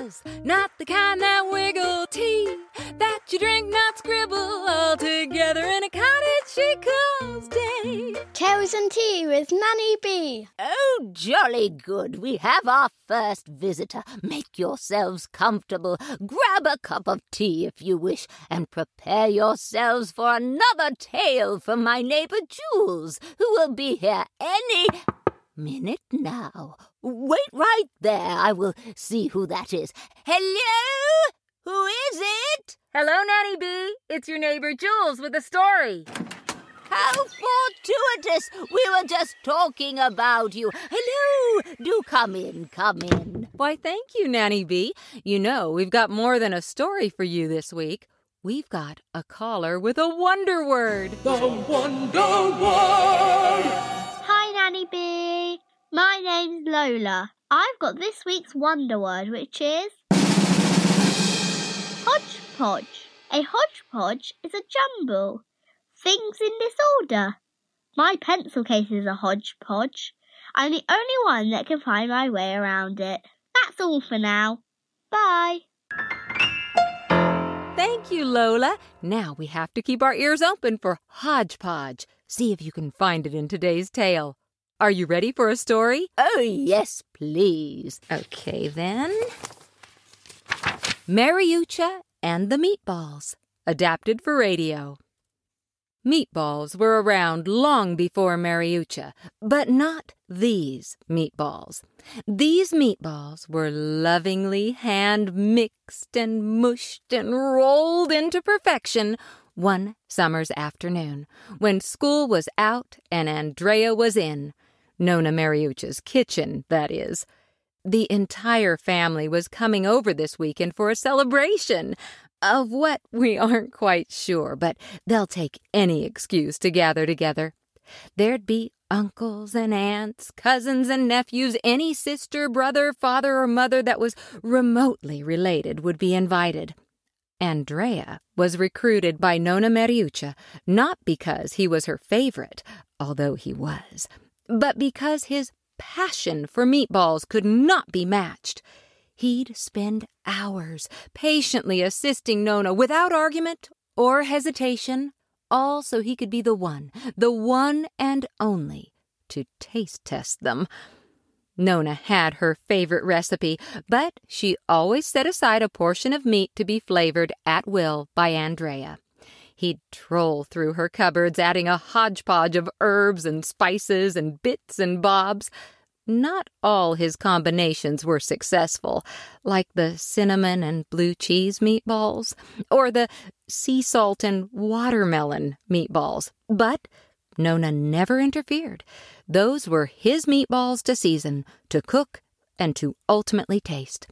fuzz, not the kind that wiggle tea that you drink, not scribble all together in a cottage she calls day. Tales and tea with Nanny B. Oh, jolly good. We have our first visitor. Make yourselves comfortable. Grab a cup of tea if you wish, and prepare yourselves for another tale from my neighbor Jules, who will be here any minute now. Wait right there. I will see who that is. Hello? Who is it? Hello, Nanny B. It's your neighbor Jules with a story. How fortuitous! We were just talking about you. Hello! Do come in, come in. Why, thank you, Nanny B. You know, we've got more than a story for you this week. We've got a caller with a wonder word. The Wonder Word! Hi, Nanny B. My name's Lola. I've got this week's wonder word, which is hodgepodge. A hodgepodge is a jumble. Things in disorder. My pencil case is a hodgepodge. I'm the only one that can find my way around it. That's all for now. Bye. Thank you, Lola. Now we have to keep our ears open for hodgepodge. See if you can find it in today's tale. Are you ready for a story? Oh, yes, please. Okay, then. Mariuccia and the Meatballs, adapted for radio. Meatballs were around long before Mariuccia, but not these meatballs. These meatballs were lovingly hand mixed and mushed and rolled into perfection one summer's afternoon when school was out and Andrea was in. Nonna Mariuccia's kitchen, that is. The entire family was coming over this weekend for a celebration. Of what we aren't quite sure, but they'll take any excuse to gather together. There'd be uncles and aunts, cousins and nephews, any sister, brother, father, or mother that was remotely related would be invited. Andrea was recruited by Nona Mariuccia not because he was her favorite, although he was, but because his passion for meatballs could not be matched. He'd spend hours patiently assisting Nona without argument or hesitation, all so he could be the one, the one and only, to taste test them. Nona had her favorite recipe, but she always set aside a portion of meat to be flavored at will by Andrea. He'd troll through her cupboards, adding a hodgepodge of herbs and spices and bits and bobs. Not all his combinations were successful, like the cinnamon and blue cheese meatballs, or the sea salt and watermelon meatballs, but Nona never interfered. Those were his meatballs to season, to cook, and to ultimately taste.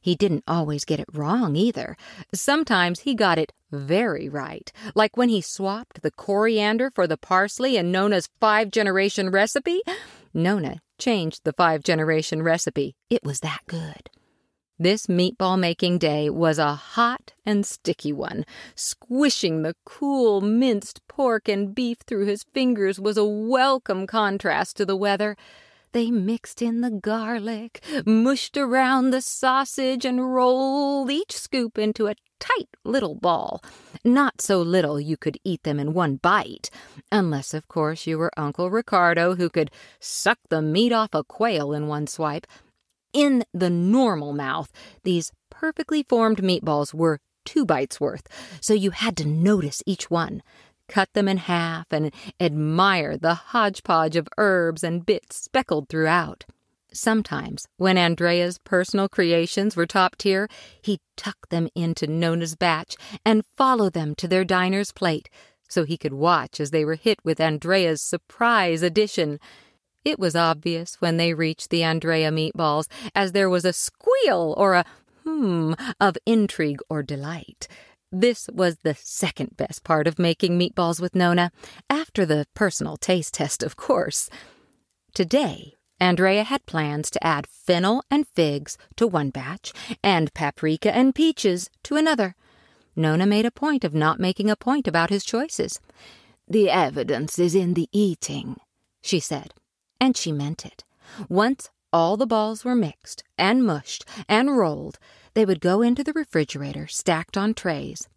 He didn't always get it wrong either. Sometimes he got it very right, like when he swapped the coriander for the parsley in Nona's five generation recipe. Nona changed the five generation recipe. It was that good. This meatball making day was a hot and sticky one. Squishing the cool minced pork and beef through his fingers was a welcome contrast to the weather. They mixed in the garlic, mushed around the sausage, and rolled each scoop into a tight little ball. Not so little you could eat them in one bite, unless, of course, you were Uncle Ricardo, who could suck the meat off a quail in one swipe. In the normal mouth, these perfectly formed meatballs were two bites worth, so you had to notice each one cut them in half, and admire the hodgepodge of herbs and bits speckled throughout. Sometimes, when Andrea's personal creations were top tier, he'd tuck them into Nona's batch and follow them to their diner's plate so he could watch as they were hit with Andrea's surprise addition. It was obvious when they reached the Andrea meatballs, as there was a squeal or a hmm of intrigue or delight. This was the second best part of making meatballs with Nona, after the personal taste test, of course. Today, Andrea had plans to add fennel and figs to one batch, and paprika and peaches to another. Nona made a point of not making a point about his choices. The evidence is in the eating, she said, and she meant it. Once all the balls were mixed and mushed and rolled, they would go into the refrigerator stacked on trays.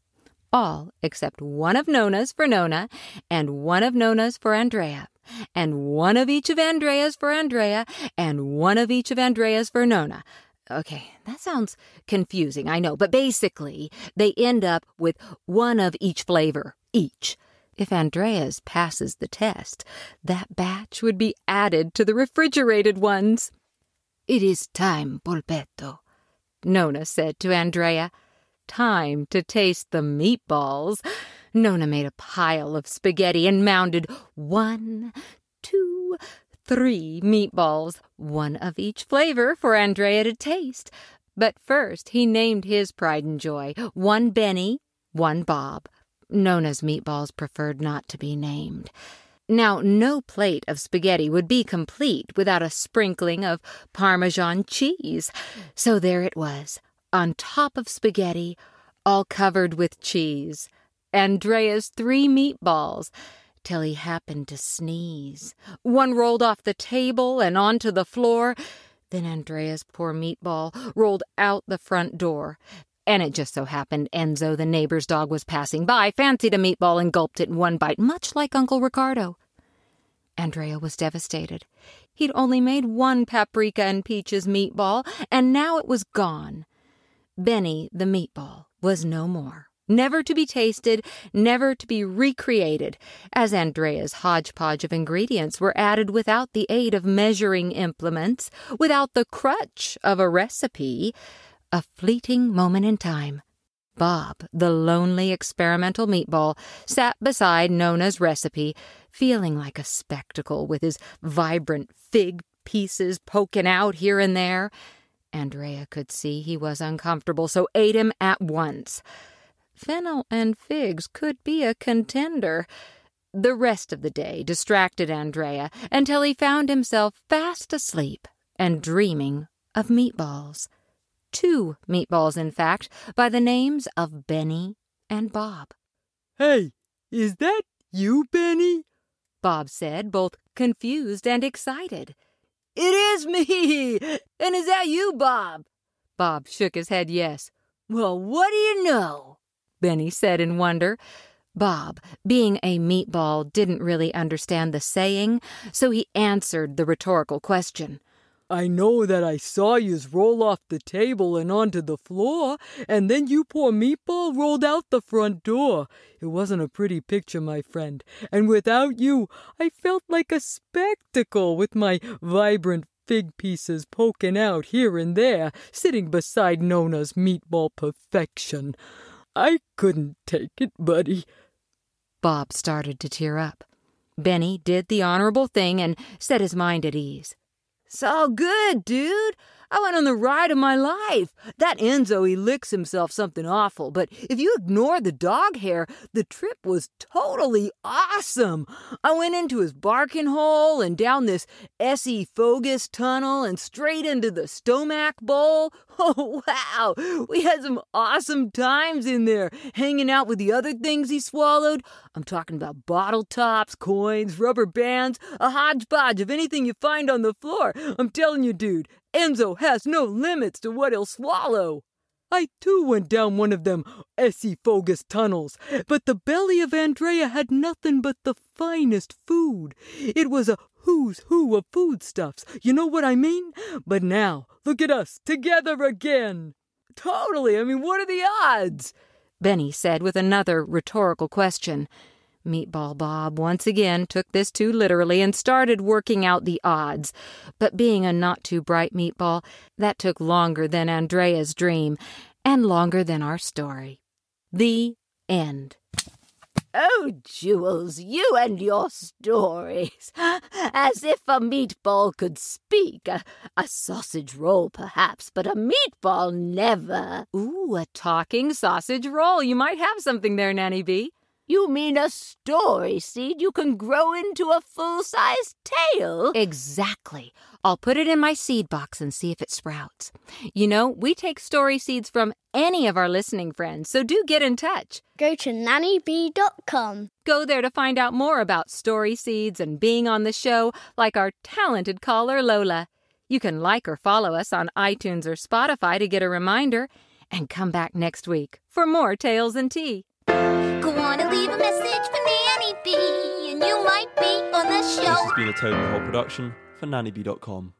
All except one of Nona's for Nona, and one of Nona's for Andrea, and one of each of Andrea's for Andrea, and one of each of Andrea's for Nona. Okay, that sounds confusing, I know, but basically, they end up with one of each flavor, each. If Andrea's passes the test, that batch would be added to the refrigerated ones. It is time, Polpetto, Nona said to Andrea. Time to taste the meatballs. Nona made a pile of spaghetti and mounded one, two, three meatballs, one of each flavor for Andrea to taste. But first he named his pride and joy one Benny, one Bob. Nona's meatballs preferred not to be named. Now, no plate of spaghetti would be complete without a sprinkling of Parmesan cheese. So there it was, on top of spaghetti, all covered with cheese. Andrea's three meatballs, till he happened to sneeze. One rolled off the table and onto the floor. Then Andrea's poor meatball rolled out the front door. And it just so happened Enzo, the neighbor's dog, was passing by, fancied a meatball, and gulped it in one bite, much like Uncle Ricardo. Andrea was devastated. He'd only made one paprika and peaches meatball, and now it was gone. Benny, the meatball, was no more. Never to be tasted, never to be recreated, as Andrea's hodgepodge of ingredients were added without the aid of measuring implements, without the crutch of a recipe. A fleeting moment in time. Bob, the lonely experimental meatball, sat beside Nona's recipe, feeling like a spectacle with his vibrant fig pieces poking out here and there. Andrea could see he was uncomfortable, so ate him at once. Fennel and figs could be a contender. The rest of the day distracted Andrea until he found himself fast asleep and dreaming of meatballs two meatballs, in fact, by the names of Benny and Bob. Hey, is that you, Benny? Bob said, both confused and excited. It is me! And is that you, Bob? Bob shook his head yes. Well, what do you know? Benny said in wonder. Bob, being a meatball, didn't really understand the saying, so he answered the rhetorical question. I know that I saw yous roll off the table and onto the floor, and then you poor meatball rolled out the front door. It wasn't a pretty picture, my friend, and without you, I felt like a spectacle with my vibrant fig pieces poking out here and there, sitting beside Nona's meatball perfection. I couldn't take it, buddy. Bob started to tear up. Benny did the honorable thing and set his mind at ease. It's all good, dude. I went on the ride of my life. That Enzo, he licks himself something awful, but if you ignore the dog hair, the trip was totally awesome. I went into his barking hole and down this esophagus tunnel and straight into the stomach bowl. Oh, wow. We had some awesome times in there, hanging out with the other things he swallowed. I'm talking about bottle tops, coins, rubber bands, a hodgepodge of anything you find on the floor. I'm telling you, dude, Enzo has no limits to what he'll swallow. I too went down one of them esophagus tunnels, but the belly of Andrea had nothing but the finest food. It was a who's who of foodstuffs, you know what I mean? But now, look at us, together again. Totally, I mean, what are the odds? Benny said with another rhetorical question. Meatball Bob once again took this too literally and started working out the odds. But being a not too bright meatball, that took longer than Andrea's dream and longer than our story. The end. Oh, Jules, you and your stories. As if a meatball could speak. A, a, sausage roll, perhaps, but a meatball never. Ooh, a talking sausage roll. You might have something there, Nanny Bee. You mean a story seed you can grow into a full sized tale? Exactly. I'll put it in my seed box and see if it sprouts. You know, we take story seeds from any of our listening friends, so do get in touch. Go to nannybee.com. Go there to find out more about story seeds and being on the show, like our talented caller Lola. You can like or follow us on iTunes or Spotify to get a reminder. And come back next week for more Tales and Tea. And leave a message for Nanny B, and you might be on the This show. has been a the Hole production for nannybee.com.